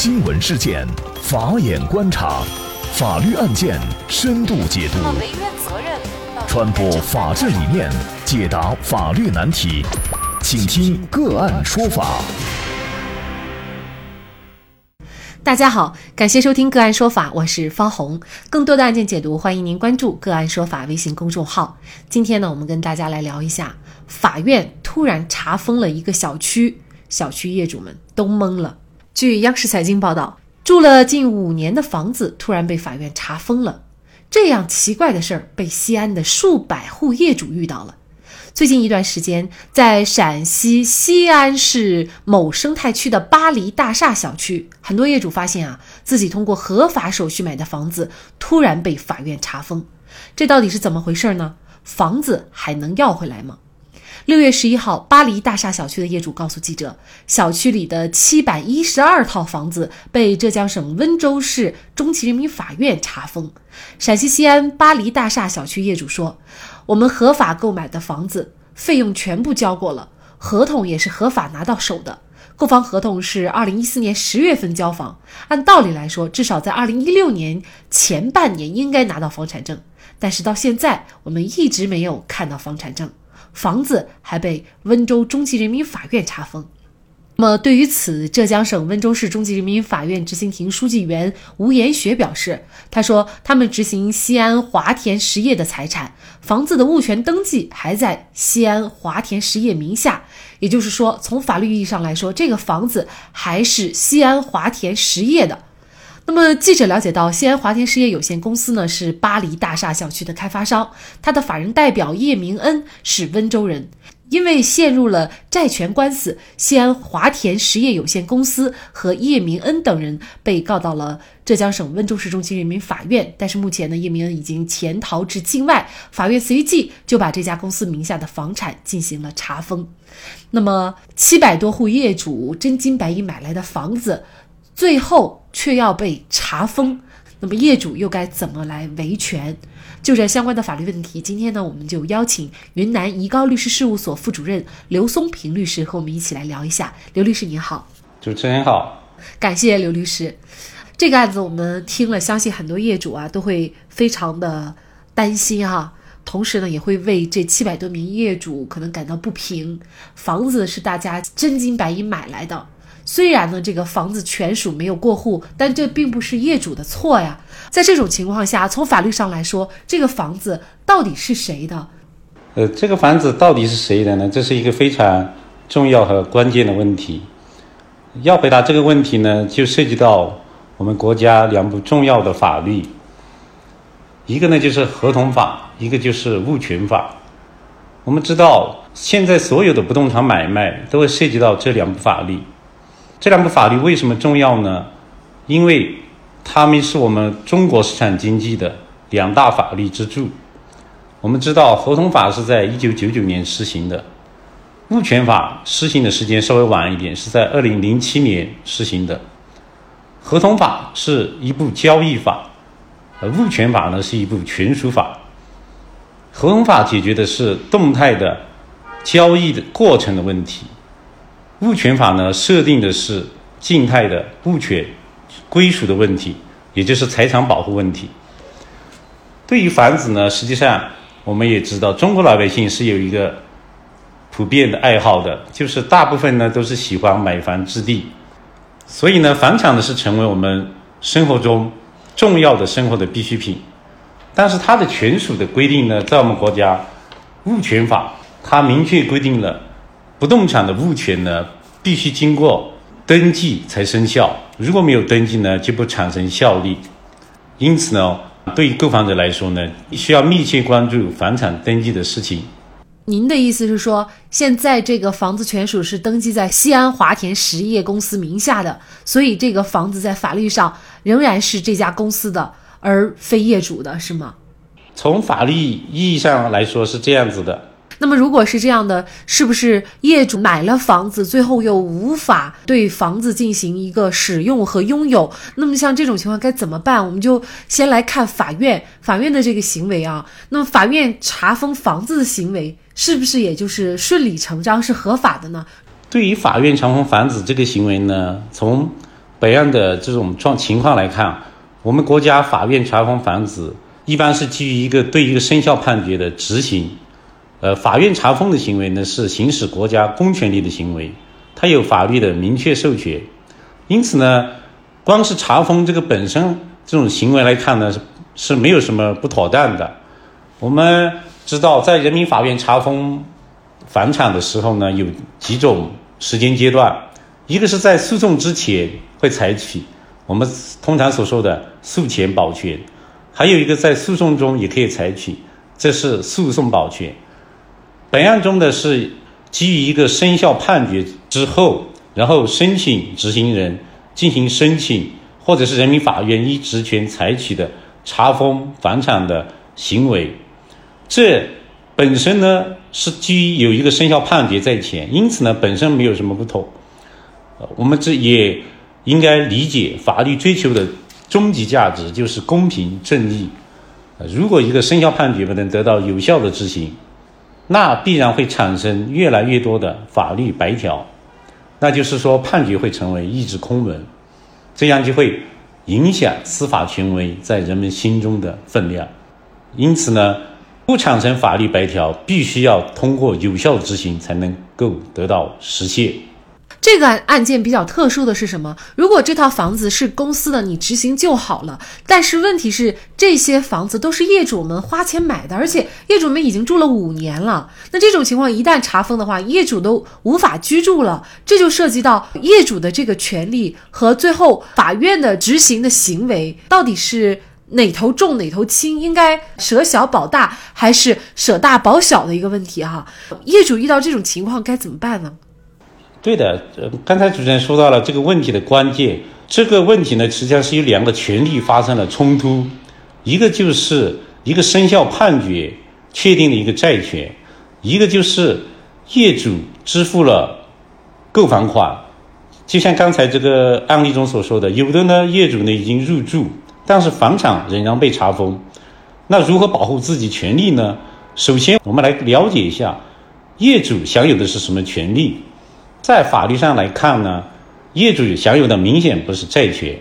新闻事件，法眼观察，法律案件深度解读，传播法治理念，解答法律难题，请听个案说法。大家好，感谢收听个案说法，我是方红。更多的案件解读，欢迎您关注个案说法微信公众号。今天呢，我们跟大家来聊一下，法院突然查封了一个小区，小区业主们都懵了。据央视财经报道，住了近五年的房子突然被法院查封了。这样奇怪的事儿被西安的数百户业主遇到了。最近一段时间，在陕西西安市某生态区的巴黎大厦小区，很多业主发现啊，自己通过合法手续买的房子突然被法院查封。这到底是怎么回事呢？房子还能要回来吗？六月十一号，巴黎大厦小区的业主告诉记者，小区里的七百一十二套房子被浙江省温州市中级人民法院查封。陕西西安巴黎大厦小区业主说：“我们合法购买的房子，费用全部交过了，合同也是合法拿到手的。购房合同是二零一四年十月份交房，按道理来说，至少在二零一六年前半年应该拿到房产证，但是到现在我们一直没有看到房产证。”房子还被温州中级人民法院查封。那么，对于此，浙江省温州市中级人民法院执行庭书记员吴延学表示：“他说，他们执行西安华田实业的财产，房子的物权登记还在西安华田实业名下，也就是说，从法律意义上来说，这个房子还是西安华田实业的。”那么，记者了解到，西安华田实业有限公司呢是巴黎大厦小区的开发商，他的法人代表叶明恩是温州人，因为陷入了债权官司，西安华田实业有限公司和叶明恩等人被告到了浙江省温州市中级人民法院。但是目前呢，叶明恩已经潜逃至境外，法院随即就把这家公司名下的房产进行了查封。那么，七百多户业主真金白银买来的房子。最后却要被查封，那么业主又该怎么来维权？就这相关的法律问题，今天呢，我们就邀请云南怡高律师事务所副主任刘松平律师和我们一起来聊一下。刘律师您好，主持人好，感谢刘律师。这个案子我们听了，相信很多业主啊都会非常的担心哈，同时呢也会为这七百多名业主可能感到不平。房子是大家真金白银买来的。虽然呢，这个房子权属没有过户，但这并不是业主的错呀。在这种情况下，从法律上来说，这个房子到底是谁的？呃，这个房子到底是谁的呢？这是一个非常重要和关键的问题。要回答这个问题呢，就涉及到我们国家两部重要的法律，一个呢就是合同法，一个就是物权法。我们知道，现在所有的不动产买卖都会涉及到这两部法律。这两部法律为什么重要呢？因为它们是我们中国市场经济的两大法律支柱。我们知道，合同法是在一九九九年施行的，物权法施行的时间稍微晚一点，是在二零零七年施行的。合同法是一部交易法，而物权法呢是一部权属法。合同法解决的是动态的交易的过程的问题。物权法呢，设定的是静态的物权归属的问题，也就是财产保护问题。对于房子呢，实际上我们也知道，中国老百姓是有一个普遍的爱好的，就是大部分呢都是喜欢买房置地，所以呢，房产呢是成为我们生活中重要的生活的必需品。但是它的权属的规定呢，在我们国家物权法，它明确规定了。不动产的物权呢，必须经过登记才生效。如果没有登记呢，就不产生效力。因此呢，对于购房者来说呢，需要密切关注房产登记的事情。您的意思是说，现在这个房子权属是登记在西安华田实业公司名下的，所以这个房子在法律上仍然是这家公司的，而非业主的，是吗？从法律意义上来说是这样子的。那么，如果是这样的，是不是业主买了房子，最后又无法对房子进行一个使用和拥有？那么，像这种情况该怎么办？我们就先来看法院，法院的这个行为啊。那么，法院查封房子的行为，是不是也就是顺理成章是合法的呢？对于法院查封房子这个行为呢，从本案的这种状情况来看，我们国家法院查封房子一般是基于一个对一个生效判决的执行。呃，法院查封的行为呢是行使国家公权力的行为，它有法律的明确授权。因此呢，光是查封这个本身这种行为来看呢是是没有什么不妥当的。我们知道，在人民法院查封房产的时候呢，有几种时间阶段，一个是在诉讼之前会采取我们通常所说的诉前保全，还有一个在诉讼中也可以采取，这是诉讼保全。本案中的是基于一个生效判决之后，然后申请执行人进行申请，或者是人民法院依职权采取的查封房产的行为，这本身呢是基于有一个生效判决在前，因此呢本身没有什么不妥。呃，我们这也应该理解法律追求的终极价值就是公平正义。呃，如果一个生效判决不能得到有效的执行，那必然会产生越来越多的法律白条，那就是说判决会成为一纸空文，这样就会影响司法权威在人们心中的分量。因此呢，不产生法律白条，必须要通过有效执行才能够得到实现。这个案件比较特殊的是什么？如果这套房子是公司的，你执行就好了。但是问题是，这些房子都是业主们花钱买的，而且业主们已经住了五年了。那这种情况一旦查封的话，业主都无法居住了，这就涉及到业主的这个权利和最后法院的执行的行为到底是哪头重哪头轻，应该舍小保大还是舍大保小的一个问题哈。业主遇到这种情况该怎么办呢？对的，呃，刚才主持人说到了这个问题的关键。这个问题呢，实际上是有两个权利发生了冲突，一个就是一个生效判决确定的一个债权，一个就是业主支付了购房款。就像刚才这个案例中所说的，有的呢业主呢已经入住，但是房产仍然被查封。那如何保护自己权利呢？首先，我们来了解一下业主享有的是什么权利。在法律上来看呢，业主享有的明显不是债权，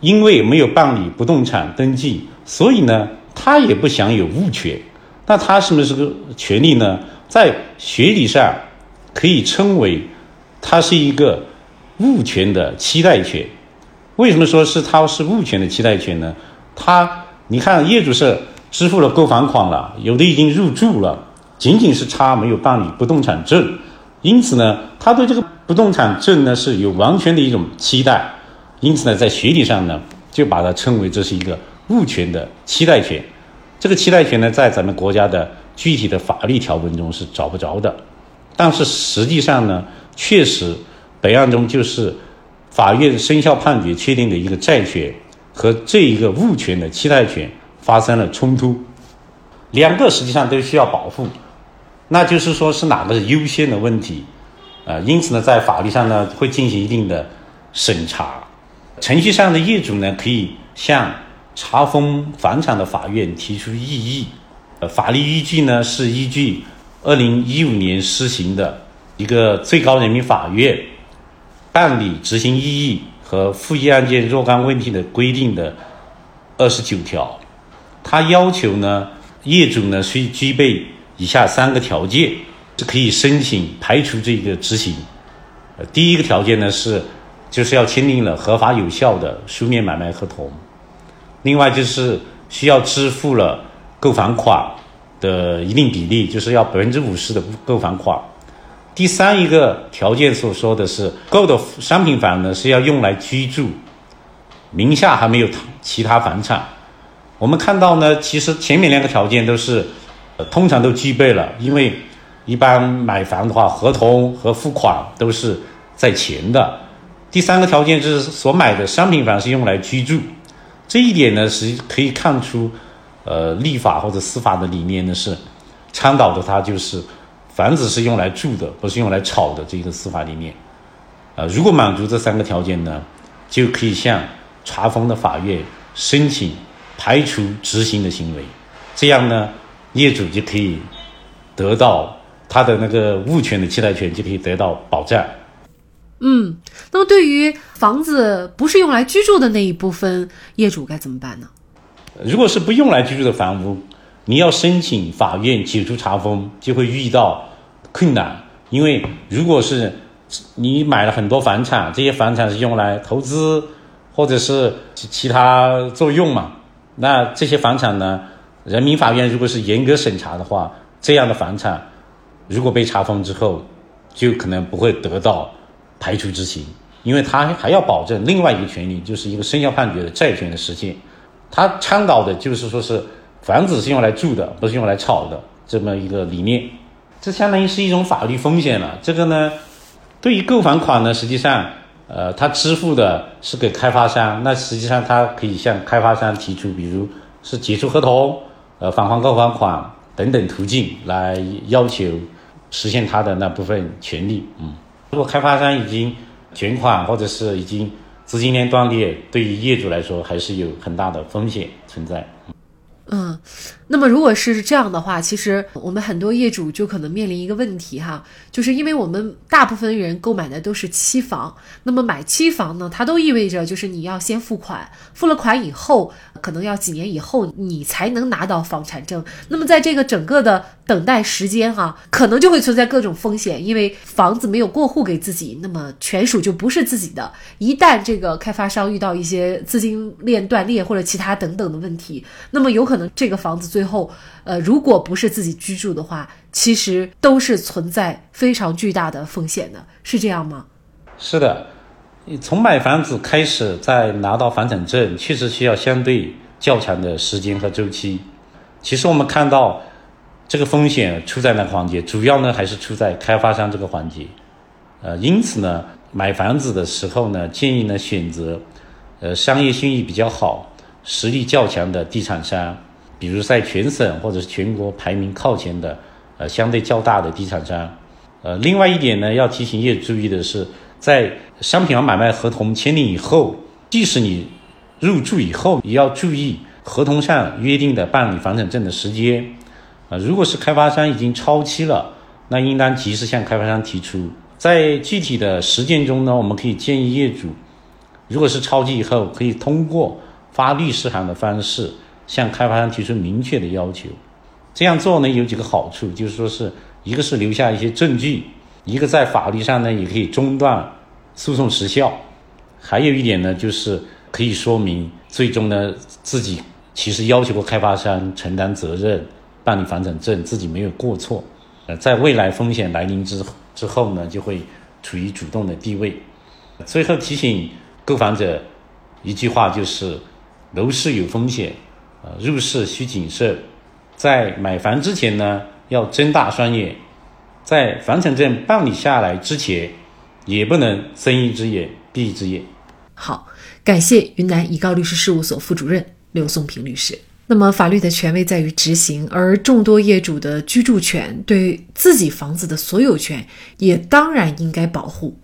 因为没有办理不动产登记，所以呢，他也不享有物权。那他什么是个权利呢？在学理上可以称为，它是一个物权的期待权。为什么说是它是物权的期待权呢？他，你看业主是支付了购房款了，有的已经入住了，仅仅是差没有办理不动产证。因此呢，他对这个不动产证呢是有完全的一种期待，因此呢，在学理上呢，就把它称为这是一个物权的期待权。这个期待权呢，在咱们国家的具体的法律条文中是找不着的，但是实际上呢，确实本案中就是法院生效判决确定的一个债权和这一个物权的期待权发生了冲突，两个实际上都需要保护。那就是说是哪个优先的问题，呃，因此呢，在法律上呢会进行一定的审查，程序上的业主呢可以向查封房产的法院提出异议，呃，法律依据呢是依据二零一五年施行的一个最高人民法院办理执行异议和复议案件若干问题的规定的二十九条，他要求呢业主呢需具备。以下三个条件是可以申请排除这个执行。呃，第一个条件呢是，就是要签订了合法有效的书面买卖合同，另外就是需要支付了购房款的一定比例，就是要百分之五十的购房款。第三一个条件所说的是，购的商品房呢是要用来居住，名下还没有其他房产。我们看到呢，其实前面两个条件都是。通常都具备了，因为一般买房的话，合同和付款都是在前的。第三个条件就是所买的商品房是用来居住，这一点呢是可以看出，呃，立法或者司法的理念呢是倡导的，它就是房子是用来住的，不是用来炒的这个司法理念。呃，如果满足这三个条件呢，就可以向查封的法院申请排除执行的行为，这样呢。业主就可以得到他的那个物权的期待权就可以得到保障。嗯，那么对于房子不是用来居住的那一部分业主该怎么办呢？如果是不用来居住的房屋，你要申请法院解除查封，就会遇到困难。因为如果是你买了很多房产，这些房产是用来投资或者是其他作用嘛，那这些房产呢，人民法院如果是严格审查的话，这样的房产如果被查封之后，就可能不会得到排除执行，因为他还要保证另外一个权利，就是一个生效判决的债权的实现。他倡导的就是说是房子是用来住的，不是用来炒的这么一个理念。这相当于是一种法律风险了。这个呢，对于购房款呢，实际上，呃，他支付的是给开发商，那实际上他可以向开发商提出，比如是解除合同、呃返还购房款等等途径来要求实现他的那部分权利。嗯，如果开发商已经全款或者是已经资金链断裂，对于业主来说还是有很大的风险存在。嗯，那么如果是这样的话，其实我们很多业主就可能面临一个问题哈，就是因为我们大部分人购买的都是期房，那么买期房呢，它都意味着就是你要先付款，付了款以后，可能要几年以后你才能拿到房产证。那么在这个整个的等待时间哈，可能就会存在各种风险，因为房子没有过户给自己，那么权属就不是自己的。一旦这个开发商遇到一些资金链断裂或者其他等等的问题，那么有可能。这个房子最后，呃，如果不是自己居住的话，其实都是存在非常巨大的风险的，是这样吗？是的，你从买房子开始，再拿到房产证，确实需要相对较长的时间和周期。其实我们看到，这个风险出在哪个环节？主要呢还是出在开发商这个环节。呃，因此呢，买房子的时候呢，建议呢选择，呃，商业信誉比较好、实力较强的地产商。比如在全省或者是全国排名靠前的，呃，相对较大的地产商，呃，另外一点呢，要提醒业主注意的是，在商品房买卖合同签订以后，即使你入住以后，也要注意合同上约定的办理房产证的时间，啊，如果是开发商已经超期了，那应当及时向开发商提出。在具体的实践中呢，我们可以建议业主，如果是超期以后，可以通过发律师函的方式。向开发商提出明确的要求，这样做呢有几个好处，就是说是一个是留下一些证据，一个在法律上呢也可以中断诉讼时效，还有一点呢就是可以说明最终呢自己其实要求过开发商承担责任，办理房产证自己没有过错，呃，在未来风险来临之之后呢就会处于主动的地位。最后提醒购房者一句话就是，楼市有风险。呃，入市需谨慎，在买房之前呢，要睁大双眼；在房产证办理下来之前，也不能睁一只眼闭一只眼。好，感谢云南怡高律师事务所副主任刘松平律师。那么，法律的权威在于执行，而众多业主的居住权、对自己房子的所有权，也当然应该保护。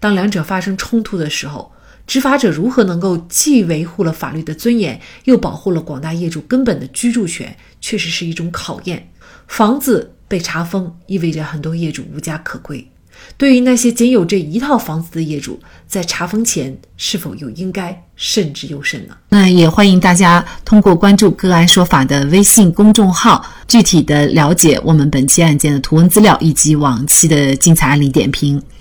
当两者发生冲突的时候，执法者如何能够既维护了法律的尊严，又保护了广大业主根本的居住权，确实是一种考验。房子被查封，意味着很多业主无家可归。对于那些仅有这一套房子的业主，在查封前是否又应该慎之又慎呢？那也欢迎大家通过关注“个案说法”的微信公众号，具体的了解我们本期案件的图文资料以及往期的精彩案例点评。